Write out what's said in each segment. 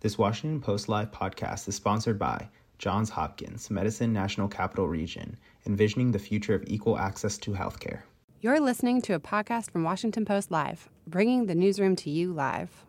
This Washington Post Live podcast is sponsored by Johns Hopkins Medicine National Capital Region, envisioning the future of equal access to healthcare. You're listening to a podcast from Washington Post Live, bringing the newsroom to you live.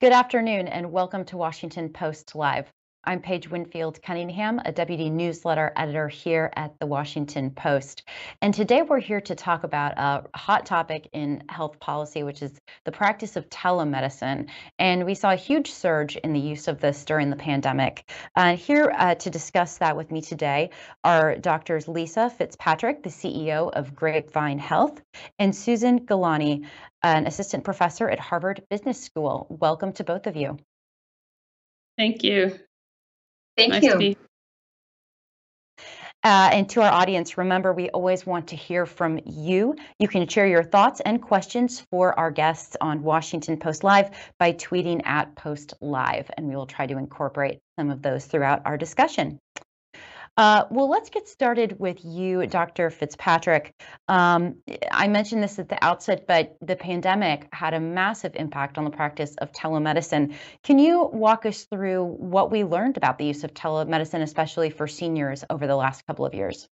Good afternoon, and welcome to Washington Post Live. I'm Paige Winfield Cunningham, a deputy newsletter editor here at the Washington Post. And today we're here to talk about a hot topic in health policy, which is the practice of telemedicine. And we saw a huge surge in the use of this during the pandemic. Uh, here uh, to discuss that with me today are doctors Lisa Fitzpatrick, the CEO of Grapevine Health, and Susan Gallani, an assistant professor at Harvard Business School. Welcome to both of you. Thank you. Thank nice you. To be- uh, and to our audience, remember we always want to hear from you. You can share your thoughts and questions for our guests on Washington Post Live by tweeting at Post Live, and we will try to incorporate some of those throughout our discussion. Uh, well, let's get started with you, Dr. Fitzpatrick. Um, I mentioned this at the outset, but the pandemic had a massive impact on the practice of telemedicine. Can you walk us through what we learned about the use of telemedicine, especially for seniors, over the last couple of years?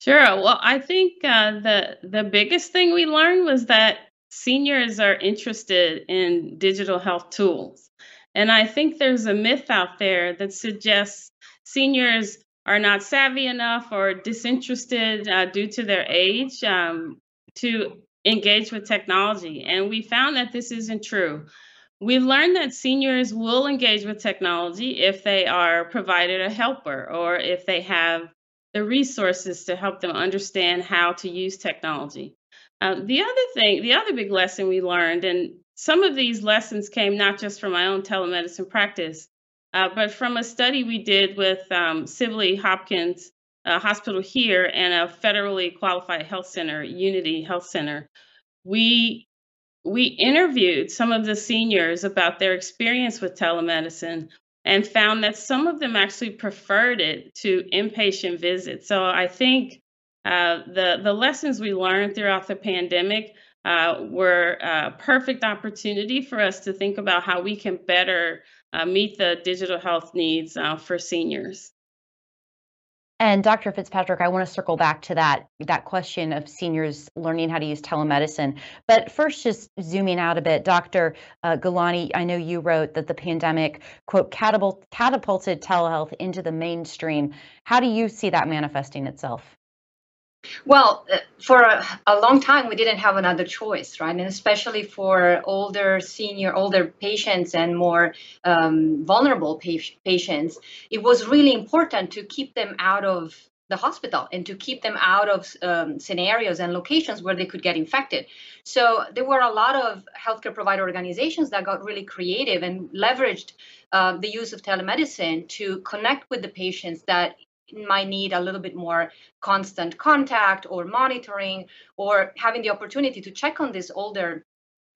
Sure. Well, I think uh, the the biggest thing we learned was that seniors are interested in digital health tools, and I think there's a myth out there that suggests seniors are not savvy enough or disinterested uh, due to their age um, to engage with technology. And we found that this isn't true. We learned that seniors will engage with technology if they are provided a helper or if they have the resources to help them understand how to use technology. Um, the other thing, the other big lesson we learned, and some of these lessons came not just from my own telemedicine practice, uh, but from a study we did with um, Sibley Hopkins uh, Hospital here and a federally qualified health center, Unity Health Center, we we interviewed some of the seniors about their experience with telemedicine and found that some of them actually preferred it to inpatient visits. So I think uh, the the lessons we learned throughout the pandemic uh, were a perfect opportunity for us to think about how we can better uh, meet the digital health needs uh, for seniors. And Dr. Fitzpatrick, I want to circle back to that that question of seniors learning how to use telemedicine. But first, just zooming out a bit, Dr. Uh, Gallani, I know you wrote that the pandemic quote catapulted telehealth into the mainstream. How do you see that manifesting itself? Well, uh, for a, a, long time, we didn't have another choice, right? And especially for older, senior, older patients and more um, vulnerable pa- patients, it was really important to keep them out of the hospital and to keep them out of um, scenarios and locations where they could get infected. So there were a lot of healthcare provider organizations that got really creative and leveraged uh, the use of telemedicine to connect with the patients that might need a little bit more constant contact or monitoring or having the opportunity to check on these older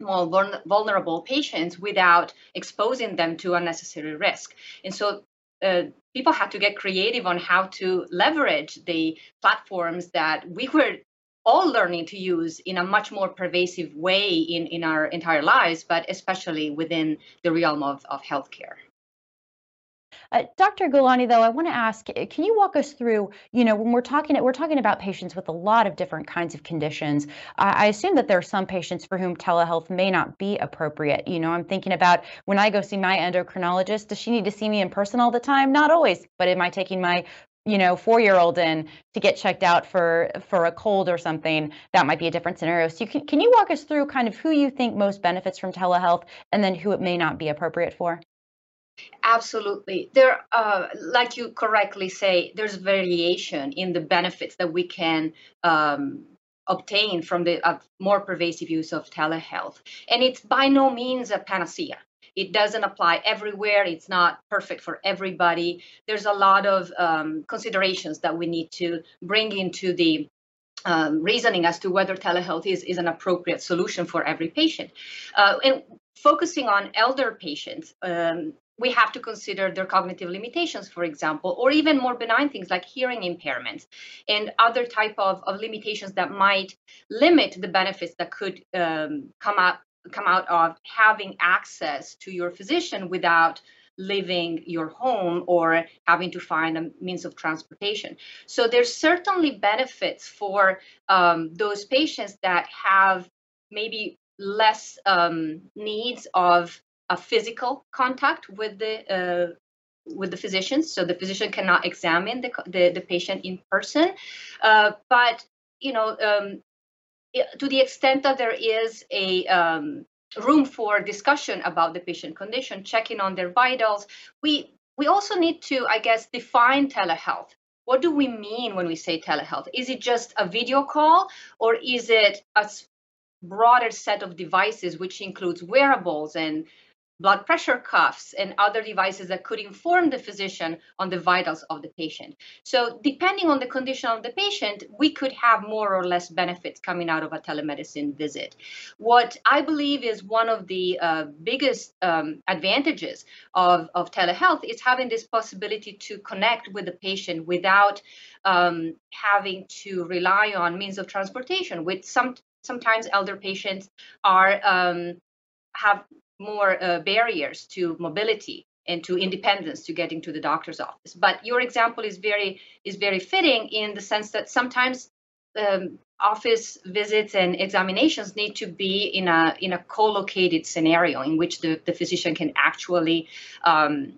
more vulnerable patients without exposing them to unnecessary risk and so uh, people had to get creative on how to leverage the platforms that we were all learning to use in a much more pervasive way in, in our entire lives, but especially within the realm of, of healthcare. Uh, Dr. Gallani, though, I want to ask, eh, can you walk us through, you know, when we're talking, we're talking about patients with a lot of different kinds of conditions. Uh, I assume that there are some patients for whom telehealth may not be appropriate. You know, I'm thinking about when I go see my endocrinologist, does she need to see me in person all the time? Not always, but am I taking my you know four year old in to get checked out for for a cold or something that might be a different scenario so you can, can you walk us through kind of who you think most benefits from telehealth and then who it may not be appropriate for Absolutely. There, uh, like you correctly say, there's variation in the benefits that we can um, obtain from the uh, more pervasive use of telehealth. And it's by no means a panacea. It doesn't apply everywhere. It's not perfect for everybody. There's a lot of um, considerations that we need to bring into the um, reasoning as to whether telehealth is, is an appropriate solution for every patient. Uh, and focusing on elder patients, um, we have to consider their cognitive limitations, for example, or even more benign things like hearing impairments and other type of, of limitations that might limit the benefits that could um, come up come out of having access to your physician without leaving your home or having to find a means of transportation. So there's certainly benefits for um, those patients that have maybe less um, needs of a physical contact with the uh, with the physicians. So the physician cannot examine the the, the patient in person, uh, but you know. Um, to the extent that there is a um, room for discussion about the patient condition, checking on their vitals. We we also need to, I guess, define telehealth. What do we mean when we say telehealth? Is it just a video call, or is it a broader set of devices, which includes wearables and blood pressure cuffs, and other devices that could inform the physician on the vitals of the patient. So, depending on the condition of the patient, we could have more or less benefits coming out of a telemedicine visit. What I believe is one of the uh, biggest um, advantages of, of telehealth is having this possibility to connect with the patient without um, having to rely on means of transportation. With some sometimes elder patients are um, have more uh, barriers to mobility and to independence to getting to the doctor's office. But your example is very is very fitting in the sense that sometimes um, office visits and examinations need to be in a in a co-located scenario in which the, the physician can actually um,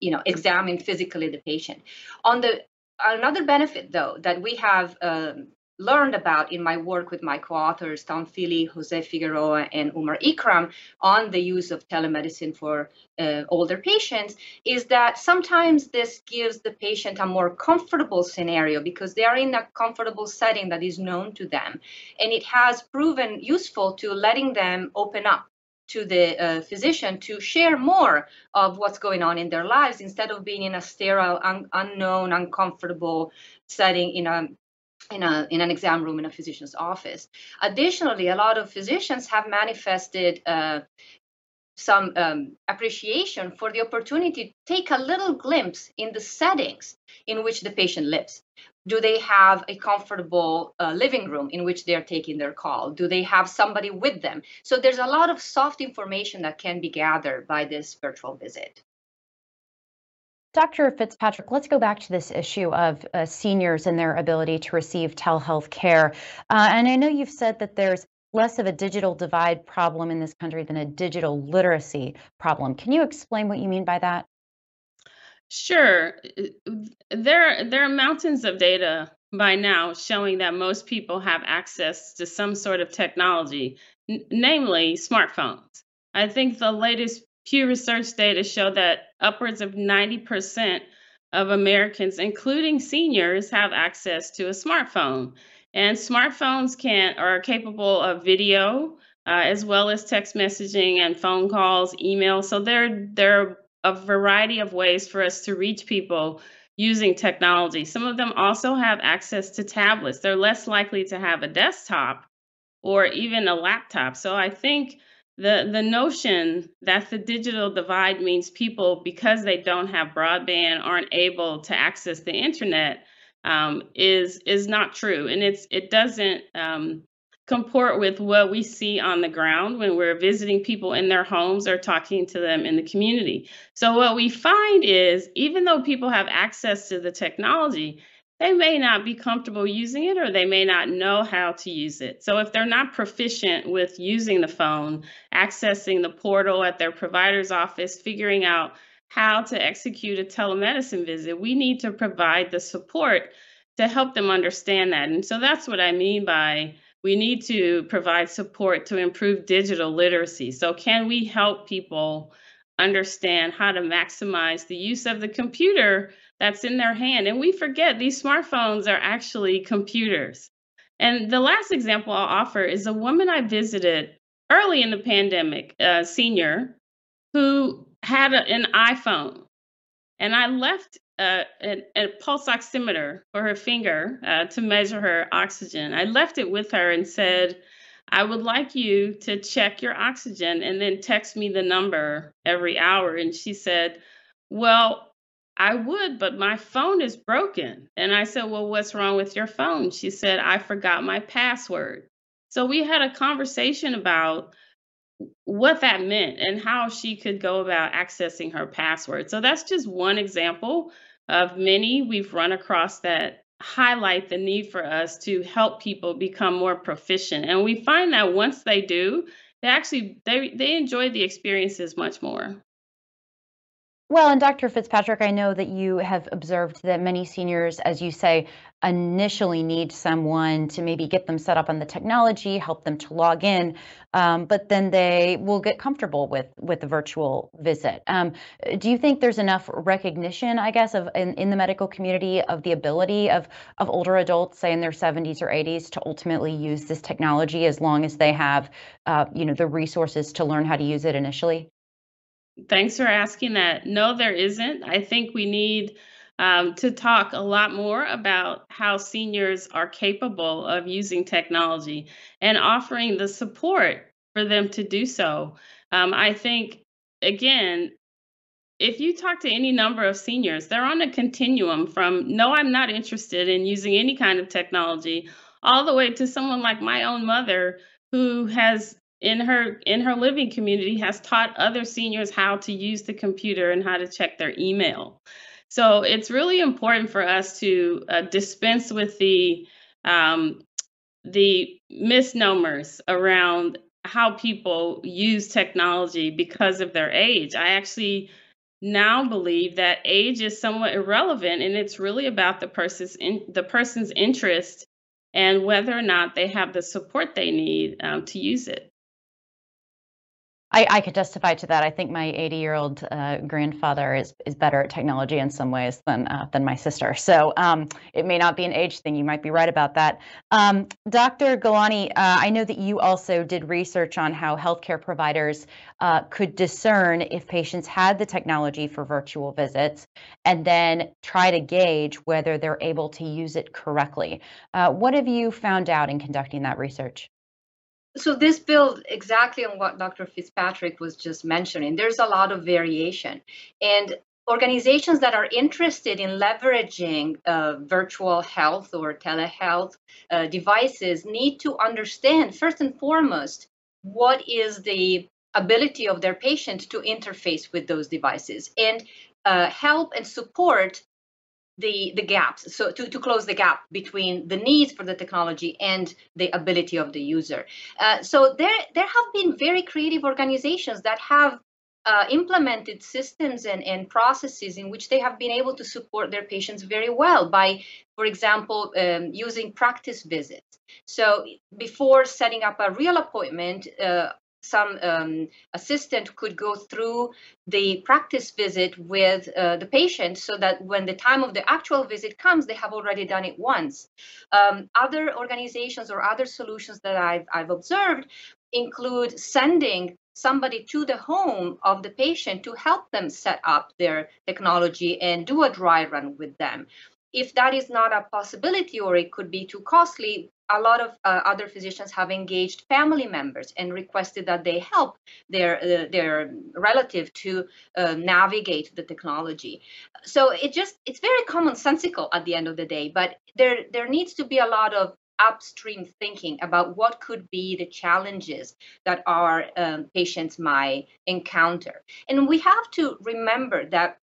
you know examine physically the patient. On the another benefit though that we have um, learned about in my work with my co-authors Tom Feeley, Jose Figueroa, and Umar Ikram on the use of telemedicine for uh, older patients is that sometimes this gives the patient a more comfortable scenario because they are in a comfortable setting that is known to them, and it has proven useful to letting them open up to the uh, physician to share more of what's going on in their lives instead of being in a sterile, un- unknown, uncomfortable setting in a in, a, in an exam room in a physician's office. Additionally, a lot of physicians have manifested uh, some um, appreciation for the opportunity to take a little glimpse in the settings in which the patient lives. Do they have a comfortable uh, living room in which they're taking their call? Do they have somebody with them? So there's a lot of soft information that can be gathered by this virtual visit. Dr. Fitzpatrick, let's go back to this issue of uh, seniors and their ability to receive telehealth care. Uh, and I know you've said that there's less of a digital divide problem in this country than a digital literacy problem. Can you explain what you mean by that? Sure. There, there are mountains of data by now showing that most people have access to some sort of technology, n- namely smartphones. I think the latest Pew Research data show that upwards of 90% of Americans, including seniors, have access to a smartphone. And smartphones can are capable of video uh, as well as text messaging and phone calls, email. So there, there are a variety of ways for us to reach people using technology. Some of them also have access to tablets. They're less likely to have a desktop or even a laptop. So I think the the notion that the digital divide means people because they don't have broadband aren't able to access the internet um, is is not true. And it's it doesn't um, comport with what we see on the ground when we're visiting people in their homes or talking to them in the community. So what we find is even though people have access to the technology they may not be comfortable using it or they may not know how to use it. So, if they're not proficient with using the phone, accessing the portal at their provider's office, figuring out how to execute a telemedicine visit, we need to provide the support to help them understand that. And so, that's what I mean by we need to provide support to improve digital literacy. So, can we help people understand how to maximize the use of the computer? That's in their hand. And we forget these smartphones are actually computers. And the last example I'll offer is a woman I visited early in the pandemic, a senior, who had a, an iPhone. And I left uh, a, a, pulse oximeter for her finger uh, to measure her oxygen. I left it with her and said, I would like you to check your oxygen and then text me the number every hour. And she said, Well, I would, but my phone is broken. And I said, Well, what's wrong with your phone? She said, I forgot my password. So we had a conversation about what that meant and how she could go about accessing her password. So that's just one example of many we've run across that highlight the need for us to help people become more proficient. And we find that once they do, they actually they they enjoy the experiences much more. Well, and Dr. Fitzpatrick, I know that you have observed that many seniors, as you say, initially need someone to maybe get them set up on the technology, help them to log in, um, but then they will get comfortable with with the virtual visit. Um, do you think there's enough recognition, I guess, of in, in the medical community of the ability of of older adults, say in their 70s or 80s, to ultimately use this technology as long as they have, uh, you know, the resources to learn how to use it initially? Thanks for asking that. No, there isn't. I think we need um, to talk a lot more about how seniors are capable of using technology and offering the support for them to do so. Um, I think, again, if you talk to any number of seniors, they're on a continuum from no, I'm not interested in using any kind of technology, all the way to someone like my own mother who has in her in her living community has taught other seniors how to use the computer and how to check their email. So it's really important for us to uh, dispense with the um, the misnomers around how people use technology because of their age. I actually now believe that age is somewhat irrelevant, and it's really about the person's in, the person's interest and whether or not they have the support they need um, to use it. I, I could testify to that. I think my 80 year old uh, grandfather is, is better at technology in some ways than uh, than my sister. So um, it may not be an age thing. You might be right about that. Um, Dr. Gallani, uh, I know that you also did research on how healthcare providers uh, could discern if patients had the technology for virtual visits and then try to gauge whether they're able to use it correctly. Uh, what have you found out in conducting that research? So this builds exactly on what Dr. Fitzpatrick was just mentioning. There's a lot of variation. And organizations that are interested in leveraging uh, virtual health or telehealth uh, devices need to understand, first and foremost, what is the ability of their patient to interface with those devices and uh, help and support the the gaps. So to, to close the gap between the needs for the technology and the ability of the user. Uh, so there there have been very creative organizations that have uh, implemented systems and, and processes in which they have been able to support their patients very well by for example um, using practice visits. So before setting up a real appointment uh, some um, assistant could go through the practice visit with uh, the patient so that when the time of the actual visit comes, they have already done it once. Um, other organizations or other solutions that I've, I've observed include sending somebody to the home of the patient to help them set up their technology and do a dry run with them. If that is not a possibility or it could be too costly, a lot of uh, other physicians have engaged family members and requested that they help their uh, their relative to uh, navigate the technology. So it just it's very commonsensical at the end of the day, but there there needs to be a lot of upstream thinking about what could be the challenges that our um, patients might encounter. And we have to remember that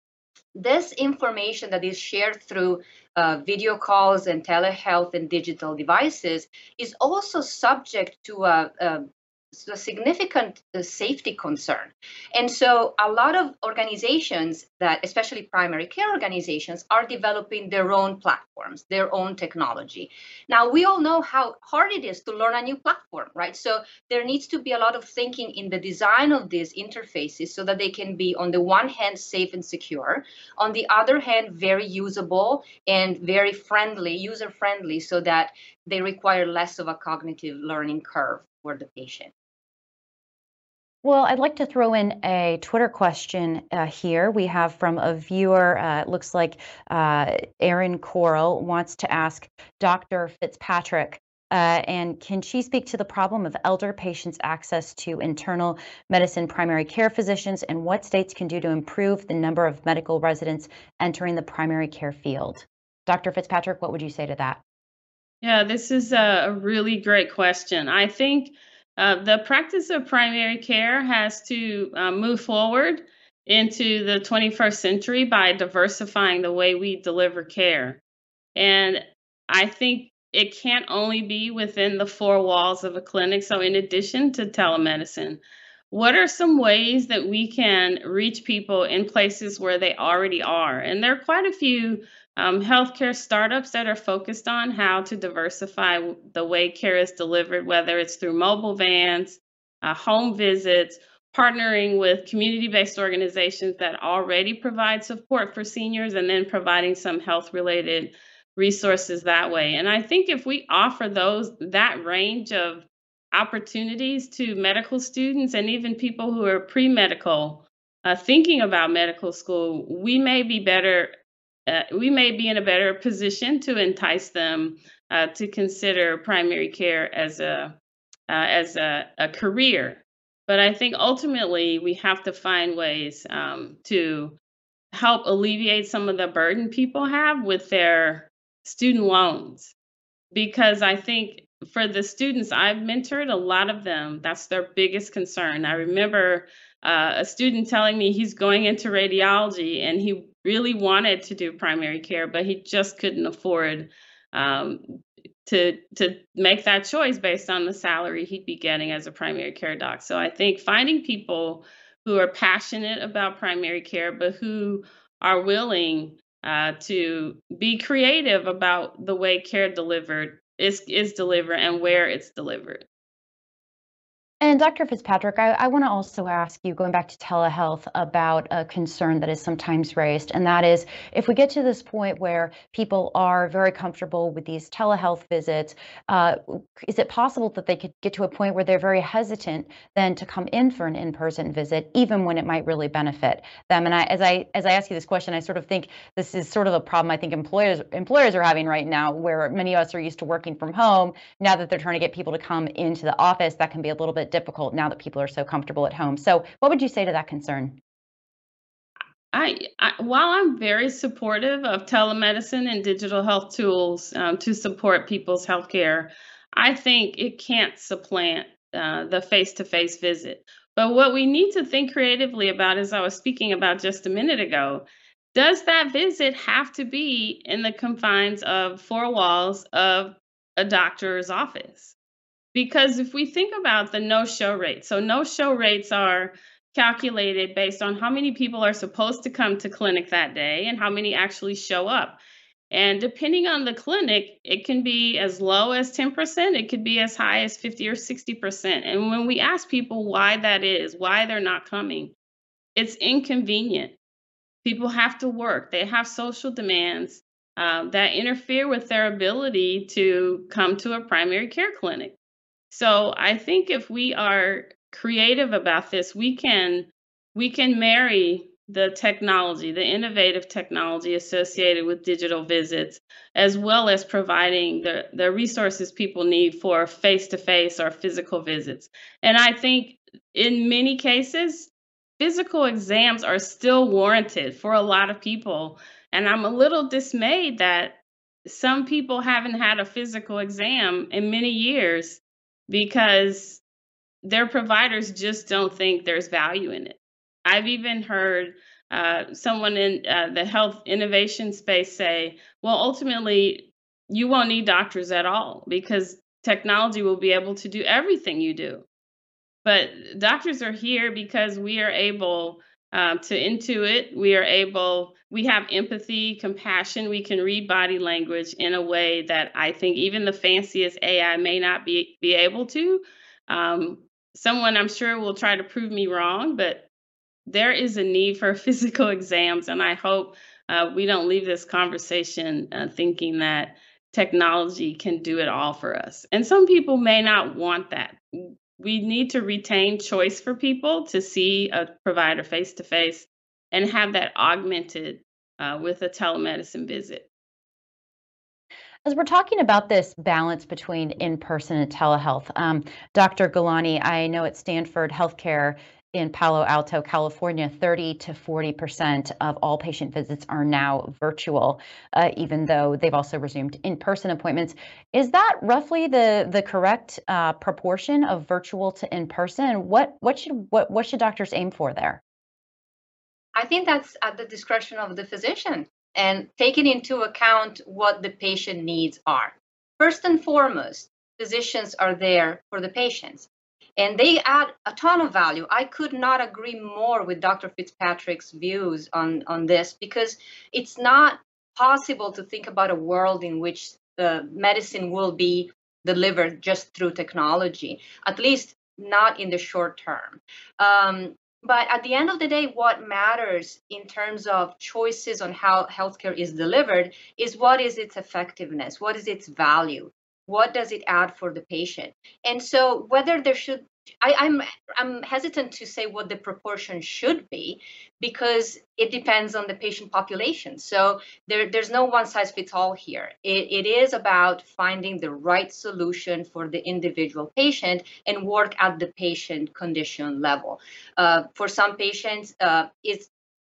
this information that is shared through uh, video calls and telehealth and digital devices is also subject to a, a a significant uh, safety concern. And so a lot of organizations that, especially primary care organizations, are developing their own platforms, their own technology. Now, we all know how hard it is to learn a new platform, right? So there needs to be a lot of thinking in the design of these interfaces so that they can be, on the one hand, safe and secure, on the other hand, very usable and very friendly, user friendly, so that they require less of a cognitive learning curve for the patient. Well, I'd like to throw in a Twitter question uh, here. We have from a viewer, uh, it looks like uh, Aaron Coral wants to ask Dr. Fitzpatrick, uh, and can she speak to the problem of elder patients' access to internal medicine primary care physicians and what states can do to improve the number of medical residents entering the primary care field? Dr. Fitzpatrick, what would you say to that? Yeah, this is a really great question. I think Uh, the practice of primary care has to uh, move forward into the 21st century by diversifying the way we deliver care. And I think it can't only be within the four walls of a clinic. So, in addition to telemedicine, what are some ways that we can reach people in places where they already are? And there are quite a few um, healthcare startups that are focused on how to diversify the way care is delivered, whether it's through mobile vans, uh, home visits, partnering with community based organizations that already provide support for seniors, and then providing some health related resources that way. And I think if we offer those that range of opportunities to medical students and even people who are pre-medical uh, thinking about medical school, we may be better. Uh, we may be in a better position to entice them uh, to consider primary care as a uh, as a, a, career. But I think ultimately we have to find ways um, to help alleviate some of the burden people have with their student loans because I think for the students I've mentored, a lot of them, that's their biggest concern. I remember uh, a student telling me he's going into radiology and he really wanted to do primary care, but he just couldn't afford um, to to make that choice based on the salary he'd be getting as a primary care doc. So I think finding people who are passionate about primary care, but who are willing uh, to be creative about the way care delivered is is delivered and where it's delivered. And Dr. Fitzpatrick, I, I want to also ask you, going back to telehealth, about a concern that is sometimes raised, and that is if we get to this point where people are very comfortable with these telehealth visits, uh, is it possible that they could get to a point where they're very hesitant then to come in for an in-person visit, even when it might really benefit them? And I, as I as I ask you this question, I sort of think this is sort of a problem I think employers employers are having right now, where many of us are used to working from home. Now that they're trying to get people to come into the office, that can be a little bit difficult now that people are so comfortable at home. So, what would you say to that concern? I, I, while I'm very supportive of telemedicine and digital health tools um, to support people's healthcare, I think it can't supplant uh, the face-to-face visit. But what we need to think creatively about, as I was speaking about just a minute ago, does that visit have to be in the confines of four walls of a doctor's office? Because if we think about the no show rates, so no show rates are calculated based on how many people are supposed to come to clinic that day and how many actually show up. And depending on the clinic, it can be as low as 10%, it could be as high as 50 or 60%. And when we ask people why that is, why they're not coming, it's inconvenient. People have to work, they have social demands uh, that interfere with their ability to come to a primary care clinic. So I think if we are creative about this, we can we can marry the technology, the innovative technology associated with digital visits, as well as providing the, the resources people need for face to face or physical visits. And I think in many cases, physical exams are still warranted for a lot of people. And I'm a little dismayed that some people haven't had a physical exam in many years because their providers just don't think there's value in it. I've even heard uh, someone in uh, the health innovation space say, well, ultimately, you won't need doctors at all because technology will be able to do everything you do. But doctors are here because we are able um, to intuit. We are able, we have empathy, compassion. We can read body language in a way that I think even the fanciest AI may not be, be able to. Um, someone I'm sure will try to prove me wrong, but there is a need for physical exams. And I hope uh, we don't leave this conversation uh, thinking that technology can do it all for us. And some people may not want that we need to retain choice for people to see a provider face to face and have that augmented uh, with a telemedicine visit. As we're talking about this balance between in person and telehealth, um, Dr. Gallani, I know at Stanford Healthcare in Palo Alto, California, 30 to 40% of all patient visits are now virtual, uh, even though they've also resumed in-person appointments. Is that roughly the the correct uh, proportion of virtual to in-person? What what should what what should doctors aim for there? I think that's at the discretion of the physician and taking into account what the patient needs are. First and foremost, physicians are there for the patients and they add a ton of value. I could not agree more with Dr. Fitzpatrick's views on, on this because it's not possible to think about a world in which the medicine will be delivered just through technology, at least not in the short term. Um, but at the end of the day, what matters in terms of choices on how healthcare is delivered is what is its effectiveness, what is its value what does it add for the patient and so whether there should I, am I'm, I'm hesitant to say what the proportion should be because it depends on the patient population. So there, there's no one size fits all here. It, it is about finding the right solution for the individual patient and work at the patient condition level. Uh, for some patients, uh, it's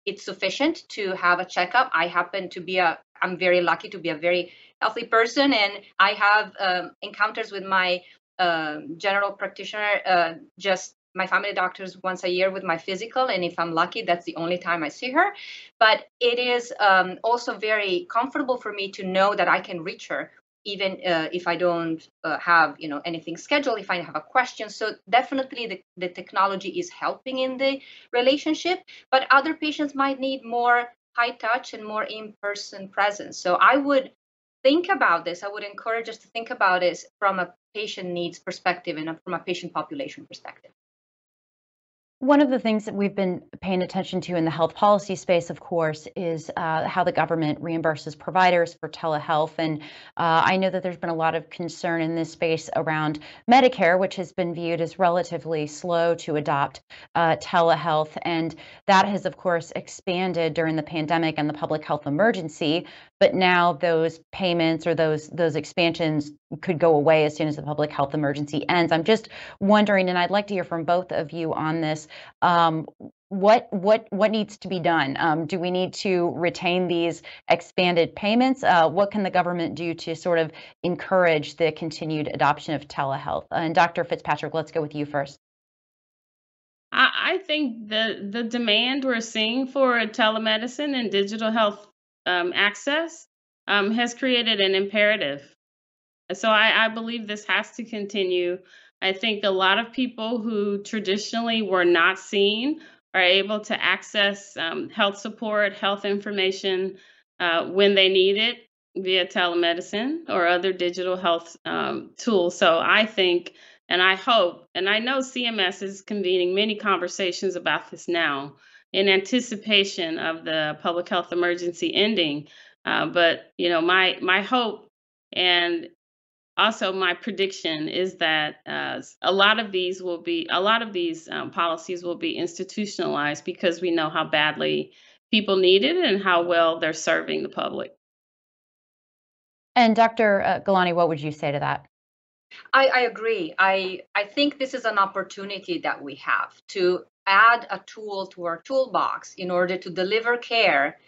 it's sufficient to have a checkup. I happen to be a I'm very lucky to be a very healthy person, and I have um, encounters with my uh, general practitioner uh, just my family doctors once a year with my physical and if i'm lucky that's the only time i see her. But it is um, also very comfortable for me to know that i can reach her even uh, if i don't uh, have you know anything scheduled if i have a question. So definitely the, the technology is helping in the relationship but other patients might need more high touch and more in-person presence so i would think about this, I would encourage us to think about this from a patient needs perspective and from a patient population perspective. One of the things that we've been paying attention to in the health policy space, of course, is uh, how the government reimburses providers for telehealth. And uh, I know that there's been a lot of concern in this space around Medicare, which has been viewed as relatively slow to adopt uh, telehealth. And that has, of course, expanded during the pandemic and the public health emergency. But now those payments or those those expansions could go away as soon as the public health emergency ends. I'm just wondering, and I'd like to hear from both of you on this um, what what what needs to be done? Um, do we need to retain these expanded payments? Uh, what can the government do to sort of encourage the continued adoption of telehealth? and Dr. Fitzpatrick, let's go with you first. I, I think the the demand we're seeing for telemedicine and digital health um, access um, has created an imperative. So I, I believe this has to continue. I think a lot of people who traditionally were not seen are able to access um, health support, health information uh, when they need it via telemedicine or other digital health um, tools. So I think and I hope, and I know CMS is convening many conversations about this now in anticipation of the public health emergency ending. Uh, but you know, my my hope and also my prediction is that uh, a lot of these will be a lot of these um, policies will be institutionalized because we know how badly people need it and how well they're serving the public. And dr uh, Gallani what would you say to that? I, I agree. I, I think this is an opportunity that we have to add a tool to our toolbox in order to deliver care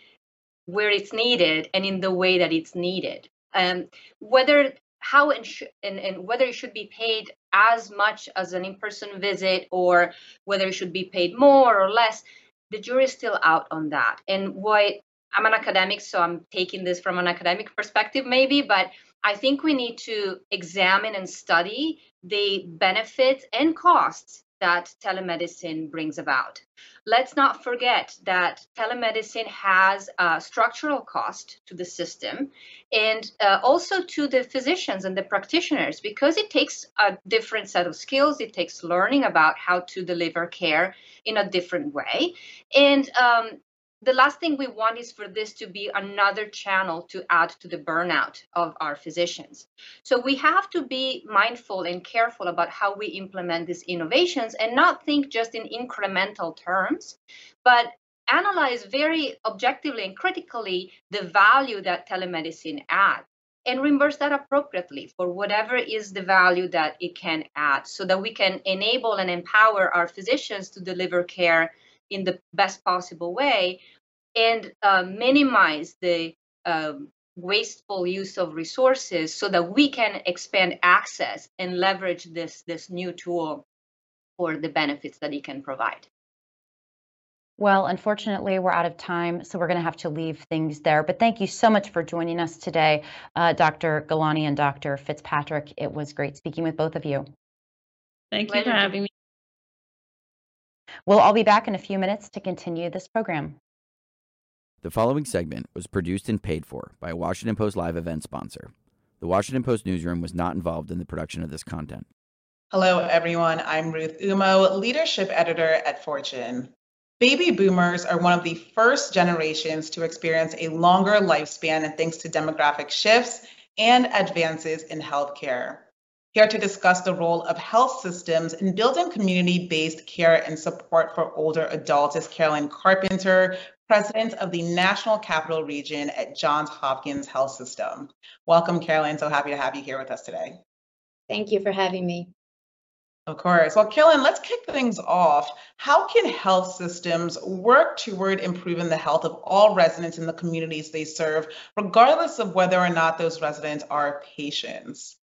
where it's needed and in the way that it's needed. Um, whether how and, sh- and, and whether it should be paid as much as an in-person visit or whether it should be paid more or less the jury is still out on that. And what i'm an academic so i'm taking this from an academic perspective maybe but i think we need to examine and study the benefits and costs that telemedicine brings about. Let's not forget that telemedicine has a structural cost to the system and uh, also to the physicians and the practitioners because it takes a different set of skills. It takes learning about how to deliver care in a different way. And um, the last thing we want is for this to be another channel to add to the burnout of our physicians. So we have to be mindful and careful about how we implement these innovations and not think just in incremental terms, but analyze very objectively and critically the value that telemedicine adds. and reimburse that appropriately for whatever is the value that it can add so that we can enable and empower our physicians to deliver care in the best possible way and uh, minimize the um, wasteful use of resources so that we can expand access and leverage this this new tool for the benefits that it can provide well, unfortunately, we're out of time, so we're going to have to leave things there. But thank you so much for joining us today, uh, Dr. Gallani and Dr. Fitzpatrick. It was great speaking with both of you. Thank you for having me. We'll all be back in a few minutes to continue this program. The following segment was produced and paid for by a Washington Post Live event sponsor. The Washington Post newsroom was not involved in the production of this content. Hello, everyone. I'm Ruth Umoh, leadership editor at Fortune. Baby boomers are one of the first generations to experience a longer lifespan and thanks to demographic shifts and advances in healthcare. Here to discuss the role of health systems in building community based care and support for older adults is Carolyn Carpenter, president of the National Capital Region at Johns Hopkins Health System. Welcome, Carolyn. So happy to have you here with us today. Thank you for having me. Of course. Well, Carolyn, let's kick things off. How can health systems work toward improving the health of all residents in the communities they serve, regardless of whether or not those residents are patients?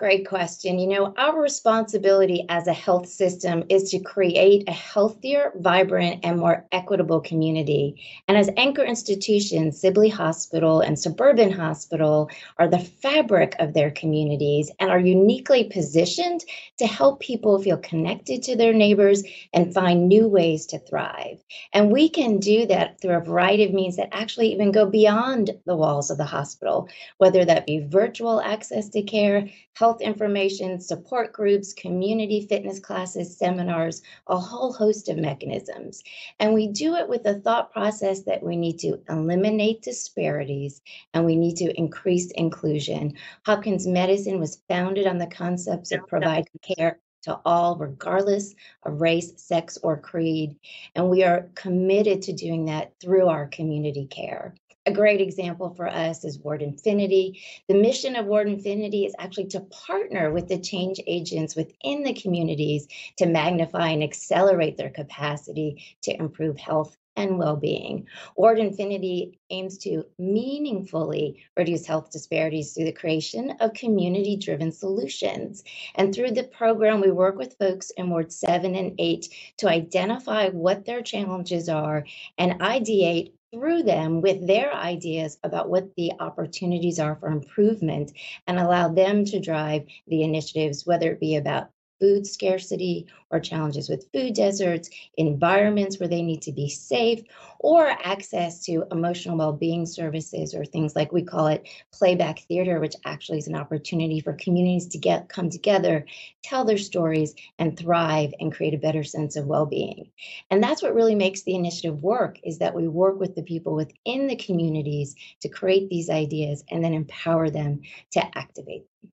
Great question. You know, our responsibility as a health system is to create a healthier, vibrant, and more equitable community. And as anchor institutions, Sibley Hospital and Suburban Hospital are the fabric of their communities and are uniquely positioned to help people feel connected to their neighbors and find new ways to thrive. And we can do that through a variety of means that actually even go beyond the walls of the hospital, whether that be virtual access to care, health information, support groups, community fitness classes, seminars, a whole host of mechanisms. And we do it with a thought process that we need to eliminate disparities and we need to increase inclusion. Hopkins Medicine was founded on the concepts of providing care to all, regardless of race, sex, or creed. And we are committed to doing that through our community care. A great example for us is Ward Infinity. The mission of Ward Infinity is actually to partner with the change agents within the communities to magnify and accelerate their capacity to improve health and well-being. Ward Infinity aims to meaningfully reduce health disparities through the creation of community-driven solutions. And through the program, we work with folks in Ward 7 and 8 to identify what their challenges are and ideate through them with their ideas about what the opportunities are for improvement and allow them to drive the initiatives, whether it be about food scarcity or challenges with food deserts, environments where they need to be safe, or access to emotional well-being services or things like we call it playback theater, which actually is an opportunity for communities to get come together, tell their stories, and thrive and create a better sense of well-being. And that's what really makes the initiative work is that we work with the people within the communities to create these ideas and then empower them to activate them.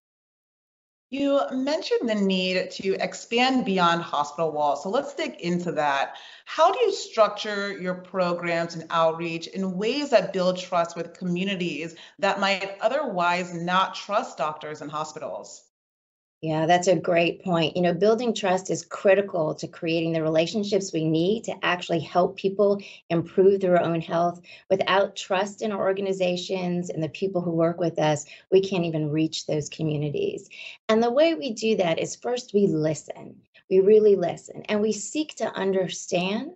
You mentioned the need to expand beyond hospital walls. So let's dig into that. How do you structure your programs and outreach in ways that build trust with communities that might otherwise not trust doctors and hospitals? Yeah, that's a great point. You know, building trust is critical to creating the relationships we need to actually help people improve their own health. Without trust in our organizations and the people who work with us, we can't even reach those communities. And the way we do that is first we listen. We really listen and we seek to understand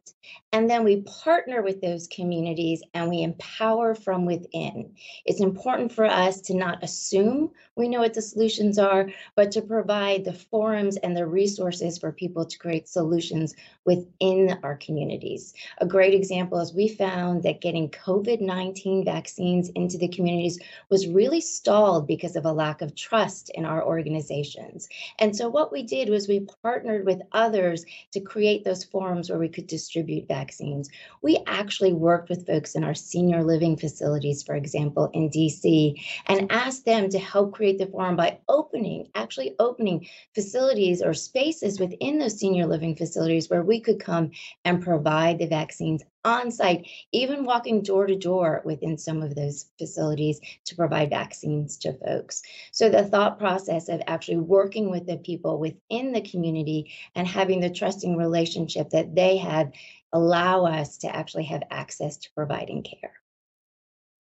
and then we partner with those communities and we empower from within. It's important for us to not assume we know what the solutions are, but to provide the forums and the resources for people to create solutions within our communities. A great example is we found that getting COVID 19 vaccines into the communities was really stalled because of a lack of trust in our organizations. And so, what we did was we partnered with others to create those forums where we could distribute vaccines vaccines. We actually worked with folks in our senior living facilities, for example, in DC, and asked them to help create the forum by opening, actually opening facilities or spaces within those senior living facilities where we could come and provide the vaccines on site, even walking door to door within some of those facilities to provide vaccines to folks. So the thought process of actually working with the people within the community and having the trusting relationship that they have allow us to actually have access to providing care.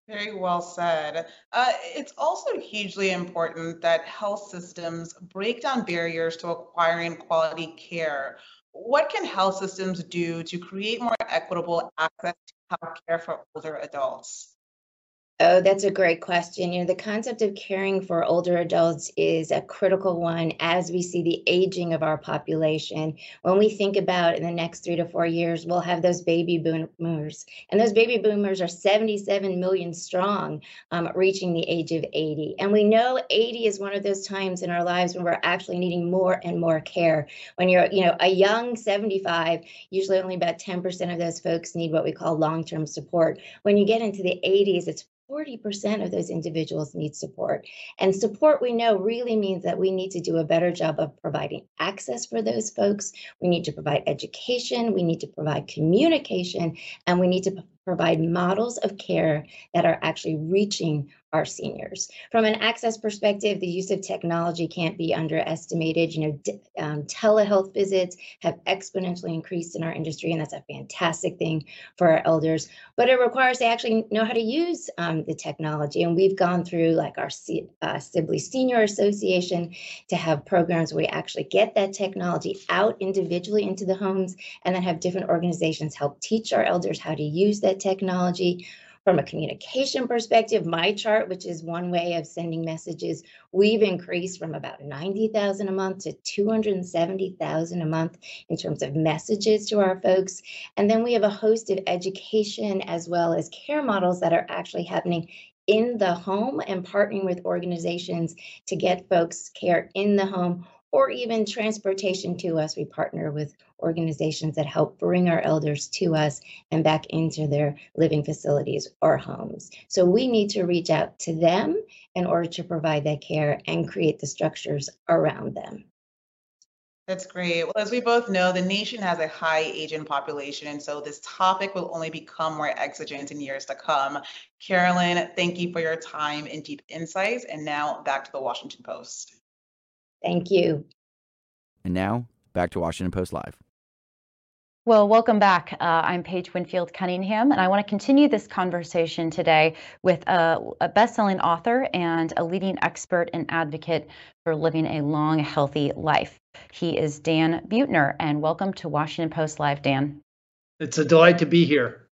Very well said. Uh, it's also hugely important that health systems break down barriers to acquiring quality care. What can health systems do to create more equitable access to health care for older adults? Oh, that's a great question. You know, the concept of caring for older adults is a critical one as we see the aging of our population. When we think about in the next three to four years, we'll have those baby boomers, and those baby boomers are 77 million strong, um, reaching the age of 80. And we know 80 is one of those times in our lives when we're actually needing more and more care. When you're, you know, a young 75, usually only about 10% of those folks need what we call long-term support. When you get into the 80s, it's 40% of those individuals need support. And support, we know, really means that we need to do a better job of providing access for those folks. We need to provide education, we need to provide communication, and we need to provide models of care that are actually reaching our seniors. From an access perspective, the use of technology can't be underestimated. You know, um, telehealth visits have exponentially increased in our industry, and that's a fantastic thing for our elders. But it requires they actually know how to use um, the technology. And we've gone through like our C- uh, Sibley Senior Association to have programs where we actually get that technology out individually into the homes and then have different organizations help teach our elders how to use that technology from a communication perspective, MyChart, which is one way of sending messages, we've increased from about 90,000 a month to 270,000 a month in terms of messages to our folks. And then we have a host of education as well as care models that are actually happening in the home and partnering with organizations to get folks care in the home or even transportation to us. We partner with organizations that help bring our elders to us and back into their living facilities or homes. So we need to reach out to them in order to provide that care and create the structures around them. That's great. Well, as we both know, the nation has a high aging population, and so this topic will only become more exigent in years to come. Carolyn, thank you for your time and deep insights. And now back to the Washington Post. Thank you. And now back to Washington Post Live. Well, welcome back. Uh, I'm Paige Winfield Cunningham, and I want to continue this conversation today with a, a best-selling author and a leading expert and advocate for living a long, healthy life. He is Dan Buettner, and welcome to Washington Post Live, Dan. It's a delight to be here.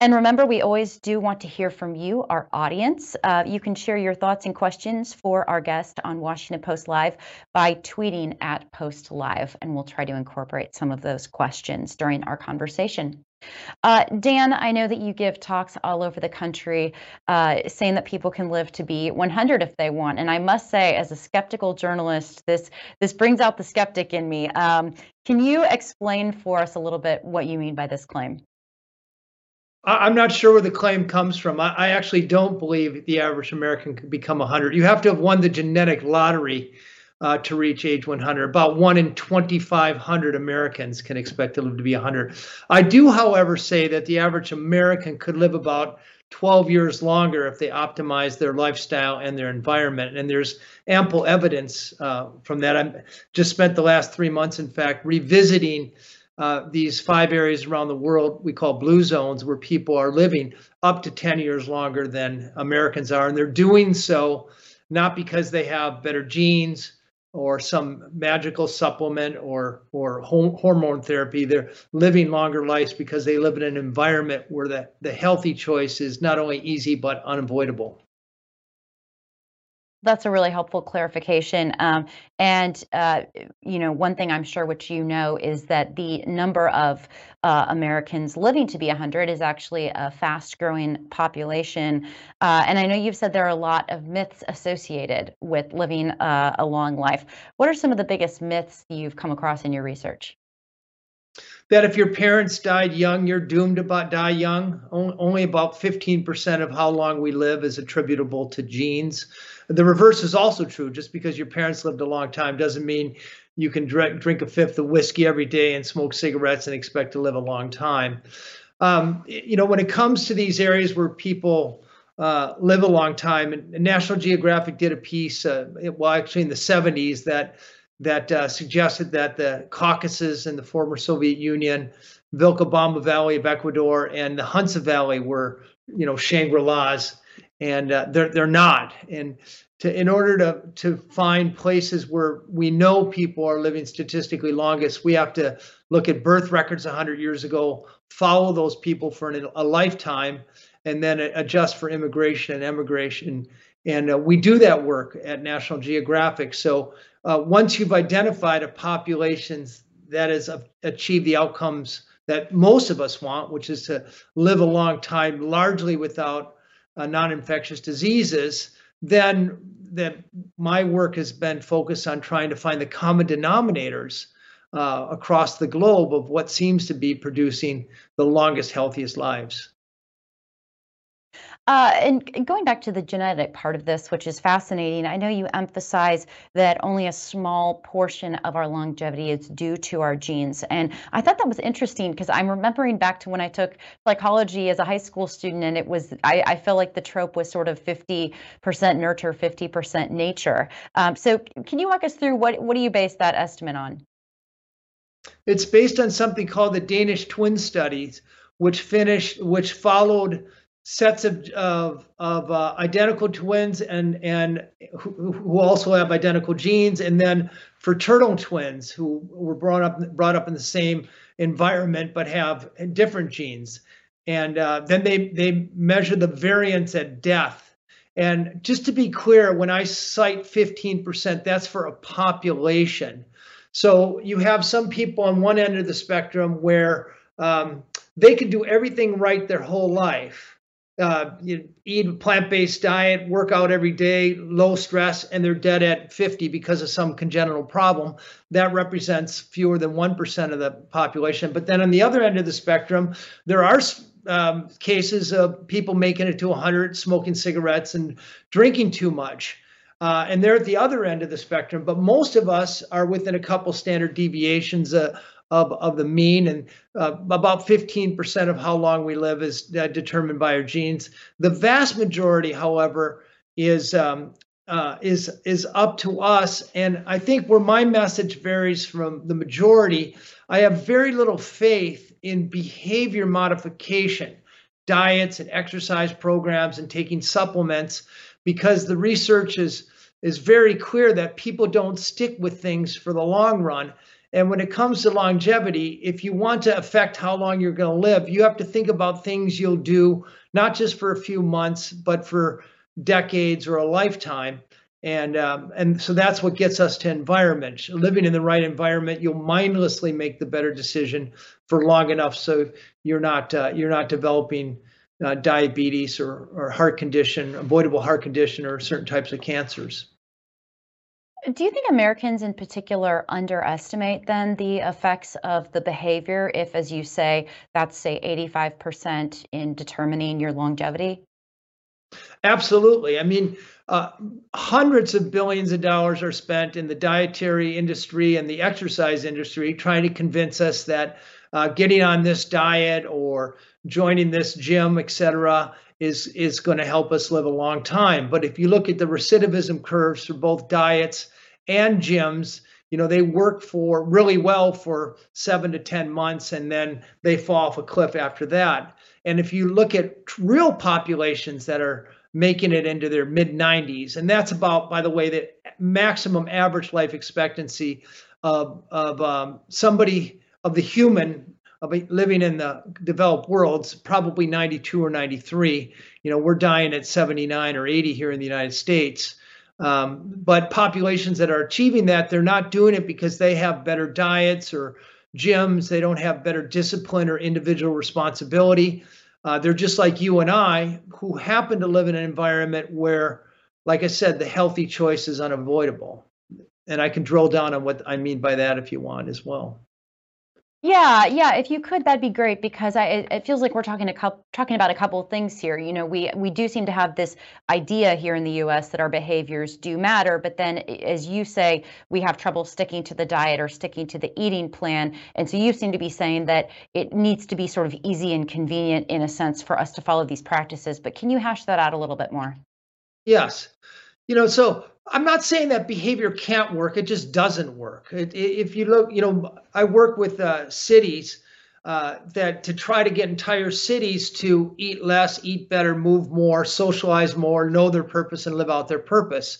And remember, we always do want to hear from you, our audience. Uh, you can share your thoughts and questions for our guest on Washington Post Live by tweeting at Post Live, and we'll try to incorporate some of those questions during our conversation. Uh, Dan, I know that you give talks all over the country uh, saying that people can live to be 100 if they want. And I must say, as a skeptical journalist, this this brings out the skeptic in me. Um, can you explain for us a little bit what you mean by this claim? I'm not sure where the claim comes from. I, I actually don't believe the average American could become 100. You have to have won the genetic lottery uh, to reach age 100. About one in 2,500 Americans can expect to live to be 100. I do, however, say that the average American could live about 12 years longer if they optimize their lifestyle and their environment. And there's ample evidence uh, from that. I just spent the last three months, in fact, revisiting uh, these five areas around the world we call blue zones where people are living up to 10 years longer than Americans are. And they're doing so not because they have better genes or some magical supplement or or hormone therapy they're living longer lives because they live in an environment where the, the healthy choice is not only easy but unavoidable that's a really helpful clarification. Um, and, uh, you know, one thing I'm sure which you know is that the number of uh, Americans living to be 100 is actually a fast growing population. Uh, and I know you've said there are a lot of myths associated with living uh, a long life. What are some of the biggest myths you've come across in your research? That if your parents died young, you're doomed to die young. Only about 15% of how long we live is attributable to genes. The reverse is also true. Just because your parents lived a long time doesn't mean you can drink, a fifth of whiskey every day and smoke cigarettes and expect to live a long time. Um, you know, when it comes to these areas where people uh, live a long time, and National Geographic did a piece, uh, well, actually in the 70s, that that uh, suggested that the Caucasus in the former Soviet Union, Vilcabamba Valley of Ecuador, and the Hunza Valley were, you know, Shangri-Las, and uh, they're they're not. And to in order to to find places where we know people are living statistically longest, we have to look at birth records 100 years ago, follow those people for an, a lifetime, and then adjust for immigration and emigration. And uh, we do that work at National Geographic. So uh, once you've identified a population that has achieved the outcomes that most of us want, which is to live a long time largely without uh, non-infectious diseases, then that my work has been focused on trying to find the common denominators uh, across the globe of what seems to be producing the longest, healthiest lives. Uh, and going back to the genetic part of this, which is fascinating, I know you emphasize that only a small portion of our longevity is due to our genes. And I thought that was interesting because I'm remembering back to when I took psychology as a high school student, and it was, I, I like the trope was sort of 50% nurture, 50% nature. Um, so can you walk us through what, what do you base that estimate on? It's based on something called the Danish twin studies, which finished, which followed sets of of, of uh, identical twins and and who, who, also have identical genes, and then fraternal twins who were brought up brought up in the same environment but have different genes, and uh, then they they measure the variance at death. And just to be clear, when I cite 15%, that's for a population. So you have some people on one end of the spectrum where um, they can do everything right their whole life uh, you eat a plant-based diet, work out every day, low stress, and they're dead at 50 because of some congenital problem. That represents fewer than 1% of the population. But then on the other end of the spectrum, there are um, cases of people making it to 100, smoking cigarettes and drinking too much. Uh, and they're at the other end of the spectrum. But most of us are within a couple standard deviations uh, of, of the mean, and uh, about 15% of how long we live is uh, determined by our genes. The vast majority, however, is um, uh, is is up to us. And I think where my message varies from the majority, I have very little faith in behavior modification, diets and exercise programs, and taking supplements, because the research is is very clear that people don't stick with things for the long run. And when it comes to longevity, if you want to affect how long you're going to live, you have to think about things you'll do, not just for a few months, but for decades or a lifetime. And um, and so that's what gets us to environment. Living in the right environment, you'll mindlessly make the better decision for long enough, so you're not uh, you're not developing uh, diabetes or or heart condition, avoidable heart condition, or certain types of cancers. Do you think Americans in particular underestimate then the effects of the behavior if, as you say, that's say 85% in determining your longevity? Absolutely. I mean, uh, hundreds of billions of dollars are spent in the dietary industry and the exercise industry trying to convince us that uh, getting on this diet or joining this gym, et cetera, is is going to help us live a long time. But if you look at the recidivism curves for both diets and gyms, you know, they work for really well for seven to 10 months and then they fall off a cliff after that. And if you look at real populations that are making it into their mid 90s, and that's about, by the way, the maximum average life expectancy of, of um, somebody, of the human of living in the developed worlds, probably 92 or 93. You know, we're dying at 79 or 80 here in the United States. Um, but populations that are achieving that, they're not doing it because they have better diets or gyms. They don't have better discipline or individual responsibility. Uh, they're just like you and I, who happen to live in an environment where, like I said, the healthy choice is unavoidable. And I can drill down on what I mean by that if you want as well. Yeah, yeah. If you could, that'd be great because I it, it feels like we're talking a couple, talking about a couple of things here. You know, we we do seem to have this idea here in the U.S. that our behaviors do matter, but then, as you say, we have trouble sticking to the diet or sticking to the eating plan. And so you seem to be saying that it needs to be sort of easy and convenient in a sense for us to follow these practices. But can you hash that out a little bit more? Yes. You know, so I'm not saying that behavior can't work. It just doesn't work. It, if you look, you know, I work with uh, cities uh, that to try to get entire cities to eat less, eat better, move more, socialize more, know their purpose, and live out their purpose.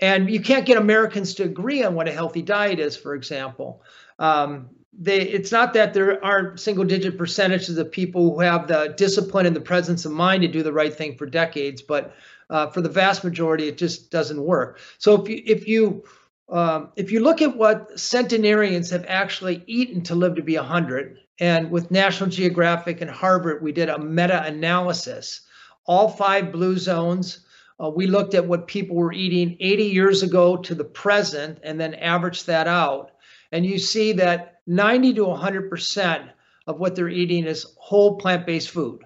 And you can't get Americans to agree on what a healthy diet is, for example. Um, they, it's not that there aren't single digit percentages of people who have the discipline and the presence of mind to do the right thing for decades, but uh, for the vast majority, it just doesn't work. So if you if you um, if you look at what centenarians have actually eaten to live to be 100, and with National Geographic and Harvard, we did a meta analysis, all five blue zones. Uh, we looked at what people were eating 80 years ago to the present and then averaged that out. And you see that 90 to 100% of what they're eating is whole plant based food.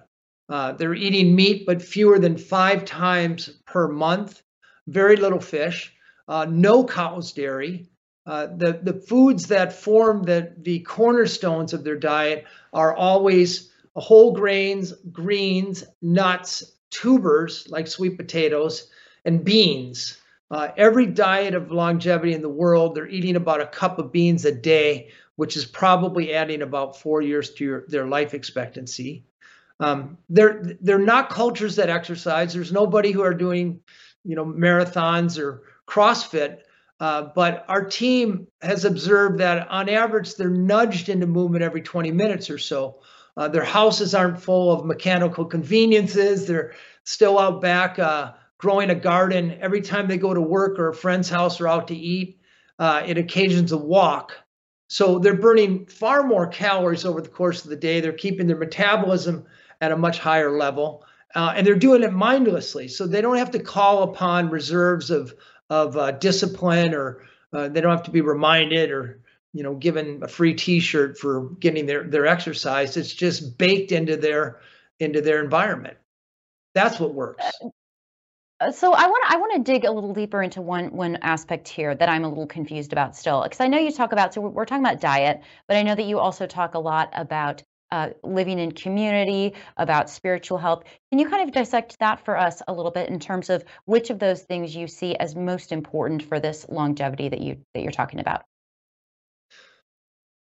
Uh, they're eating meat, but fewer than five times per month. Very little fish. Uh, no cow's dairy. Uh, the the foods that form the the cornerstones of their diet are always whole grains, greens, nuts, tubers like sweet potatoes, and beans. Uh, every diet of longevity in the world, they're eating about a cup of beans a day, which is probably adding about four years to your, their life expectancy. Um, they're they're not cultures that exercise. There's nobody who are doing, you know, marathons or CrossFit. Uh, but our team has observed that on average, they're nudged into movement every 20 minutes or so. Uh, their houses aren't full of mechanical conveniences. They're still out back uh, growing a garden. Every time they go to work or a friend's house or out to eat, uh, it occasions a walk. So they're burning far more calories over the course of the day. They're keeping their metabolism at a much higher level. Uh, and they're doing it mindlessly. So they don't have to call upon reserves of, of uh, discipline or uh, they don't have to be reminded or you know given a free t-shirt for getting their, their exercise. It's just baked into their into their environment. That's what works. Uh, so I want I want to dig a little deeper into one one aspect here that I'm a little confused about still because I know you talk about so we're talking about diet, but I know that you also talk a lot about uh, living in community, about spiritual health. Can you kind of dissect that for us a little bit in terms of which of those things you see as most important for this longevity that you that you're talking about?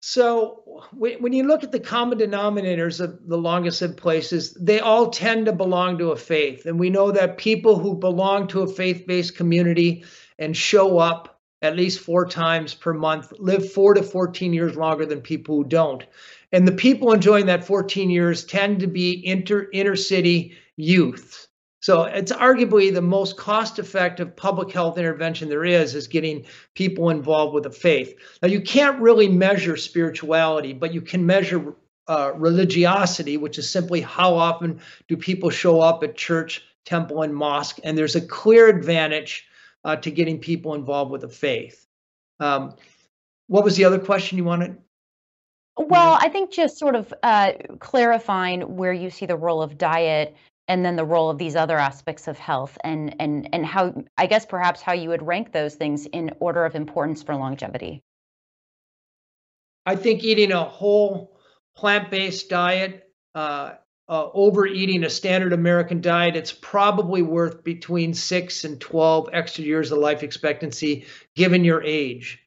So when you look at the common denominators of the longest lived places, they all tend to belong to a faith. And we know that people who belong to a faith-based community and show up at least four times per month live four to 14 years longer than people who don't. And the people enjoying that 14 years tend to be inter, inner city youth. So it's arguably the most cost effective public health intervention there is, is getting people involved with a faith. Now, you can't really measure spirituality, but you can measure uh, religiosity, which is simply how often do people show up at church, temple, and mosque. And there's a clear advantage uh, to getting people involved with a faith. Um, what was the other question you wanted? Well, I think just sort of uh, clarifying where you see the role of diet and then the role of these other aspects of health and and and how I guess perhaps how you would rank those things in order of importance for longevity. I think eating a whole plant-based diet, uh, uh, overeating a standard American diet, it's probably worth between six and 12 extra years of life expectancy, given your age.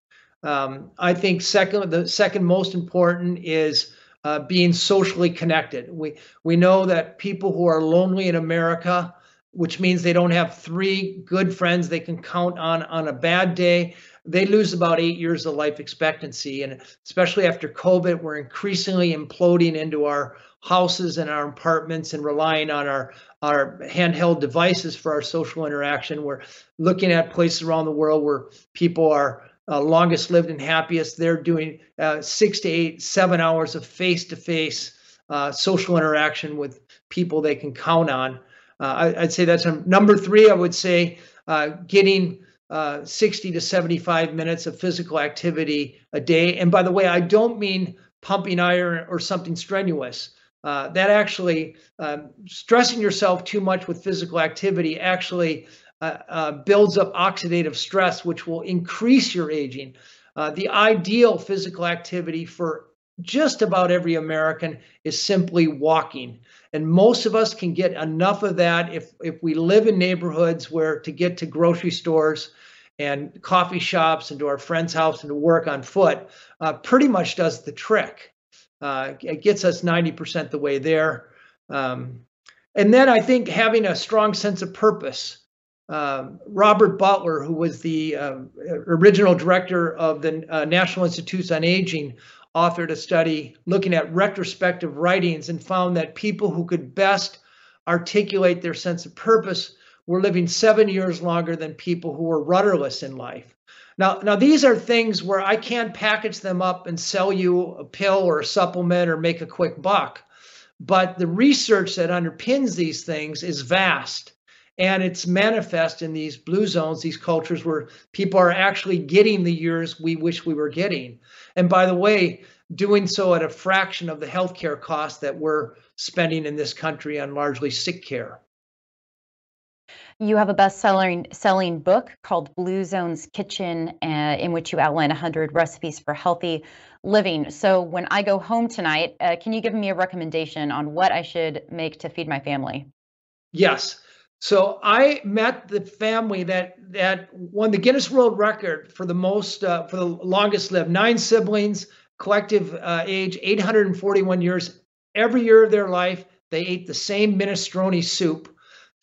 Um, I think second, the second most important is uh, being socially connected. We we know that people who are lonely in America, which means they don't have three good friends they can count on on a bad day, they lose about eight years of life expectancy. And especially after COVID, we're increasingly imploding into our houses and our apartments and relying on our our handheld devices for our social interaction. We're looking at places around the world where people are uh, longest lived and happiest, they're doing uh, six to eight, seven hours of face to face social interaction with people they can count on. Uh, I, would say that's a, number three. I would say uh, getting uh, 60 to 75 minutes of physical activity a day. And by the way, I don't mean pumping iron or something strenuous. Uh, that actually um, stressing yourself too much with physical activity actually uh, uh, builds up oxidative stress, which will increase your aging. Uh, the ideal physical activity for just about every American is simply walking. And most of us can get enough of that if, if we live in neighborhoods where to get to grocery stores and coffee shops and to our friend's house and to work on foot uh, pretty much does the trick. Uh, it gets us 90% the way there. Um, and then I think having a strong sense of purpose. Um, Robert Butler, who was the uh, original director of the uh, National Institutes on Aging, authored a study looking at retrospective writings and found that people who could best articulate their sense of purpose were living seven years longer than people who were rudderless in life. Now, now these are things where I can't package them up and sell you a pill or a supplement or make a quick buck. But the research that underpins these things is vast. And it's manifest in these blue zones, these cultures where people are actually getting the years we wish we were getting. And by the way, doing so at a fraction of the healthcare costs that we're spending in this country on largely sick care. You have a best-selling selling book called Blue Zones Kitchen, uh, in which you outline 100 recipes for healthy living. So when I go home tonight, uh, can you give me a recommendation on what I should make to feed my family? Yes. So I met the family that that won the Guinness World Record for the most uh, for the longest lived. Nine siblings, collective uh, age 841 years. Every year of their life, they ate the same minestrone soup,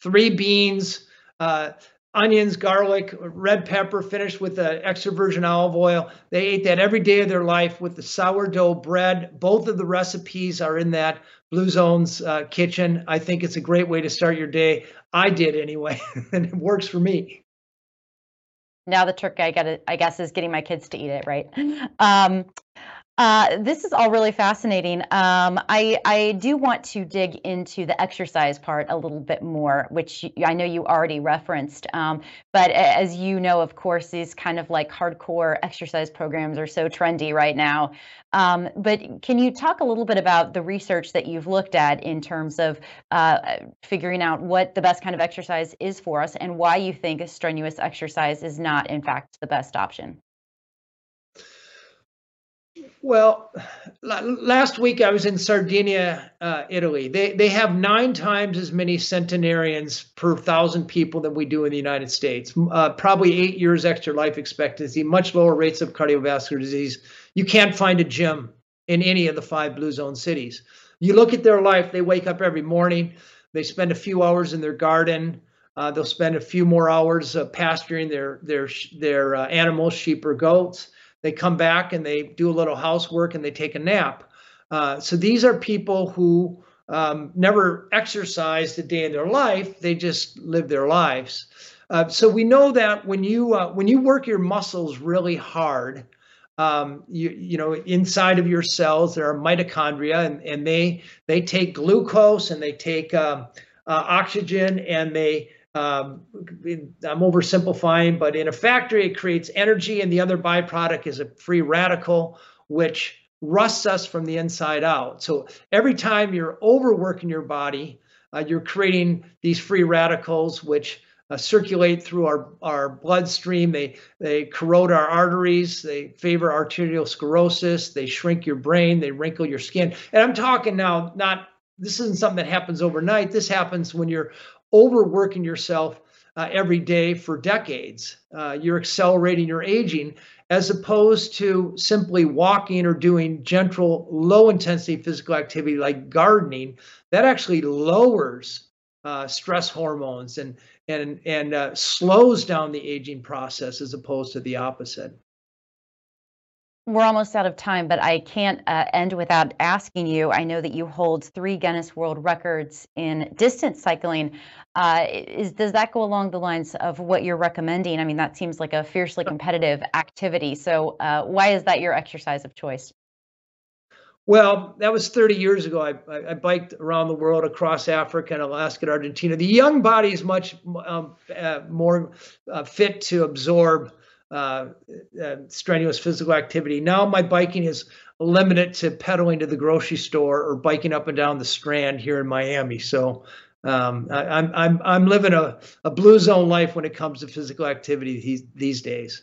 three beans, uh, onions, garlic, red pepper, finished with the extra virgin olive oil. They ate that every day of their life with the sourdough bread. Both of the recipes are in that Blue Zones uh, kitchen. I think it's a great way to start your day. I did anyway, and it works for me. Now the trick I got, I guess, is getting my kids to eat it, right? Um, uh, this is all really fascinating. Um, I, I do want to dig into the exercise part a little bit more, which I know you already referenced. Um, but as you know, of course, these kind of like hardcore exercise programs are so trendy right now. Um, but can you talk a little bit about the research that you've looked at in terms of uh, figuring out what the best kind of exercise is for us and why you think strenuous exercise is not, in fact, the best option? Well, last week I was in Sardinia, uh, Italy. They they have nine times as many centenarians per thousand people than we do in the United States. Uh, probably eight years extra life expectancy, much lower rates of cardiovascular disease. You can't find a gym in any of the five blue zone cities. You look at their life; they wake up every morning. They spend a few hours in their garden. Uh, they'll spend a few more hours uh, pasturing their their their uh, animals, sheep or goats they come back and they do a little housework and they take a nap. Uh, so these are people who um, never exercised a day in their life; they just live their lives. Uh, so we know that when you uh, when you work your muscles really hard, um, you you know inside of your cells there are mitochondria and, and they they take glucose and they take um, uh, oxygen and they um, I'm oversimplifying, but in a factory, it creates energy, and the other byproduct is a free radical, which rusts us from the inside out. So every time you're overworking your body, uh, you're creating these free radicals, which uh, circulate through our, our bloodstream. They, they corrode our arteries. They favor arteriosclerosis. They shrink your brain. They wrinkle your skin. And I'm talking now, not this isn't something that happens overnight. This happens when you're overworking yourself uh, every day for decades. Uh, you're accelerating your aging as opposed to simply walking or doing gentle, low intensity physical activity like gardening. That actually lowers uh, stress hormones and and and uh, slows down the aging process as opposed to the opposite. We're almost out of time, but I can't uh, end without asking you. I know that you hold three Guinness World Records in distance cycling. Uh, is does that go along the lines of what you're recommending? I mean, that seems like a fiercely competitive activity. So, uh, why is that your exercise of choice? Well, that was 30 years ago. I, I, I biked around the world, across Africa and Alaska and Argentina. The young body is much um, uh, more uh, fit to absorb uh, uh, strenuous physical activity. Now my biking is limited to pedaling to the grocery store or biking up and down the Strand here in Miami. So um, I, am I'm, I'm I'm living a, a blue zone life when it comes to physical activity these these days.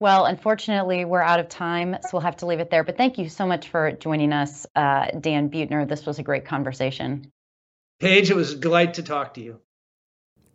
Well, unfortunately, we're out of time, so we'll have to leave it there. But thank you so much for joining us, uh, Dan Buettner. This was a great conversation. Paige, it was a delight to talk to you.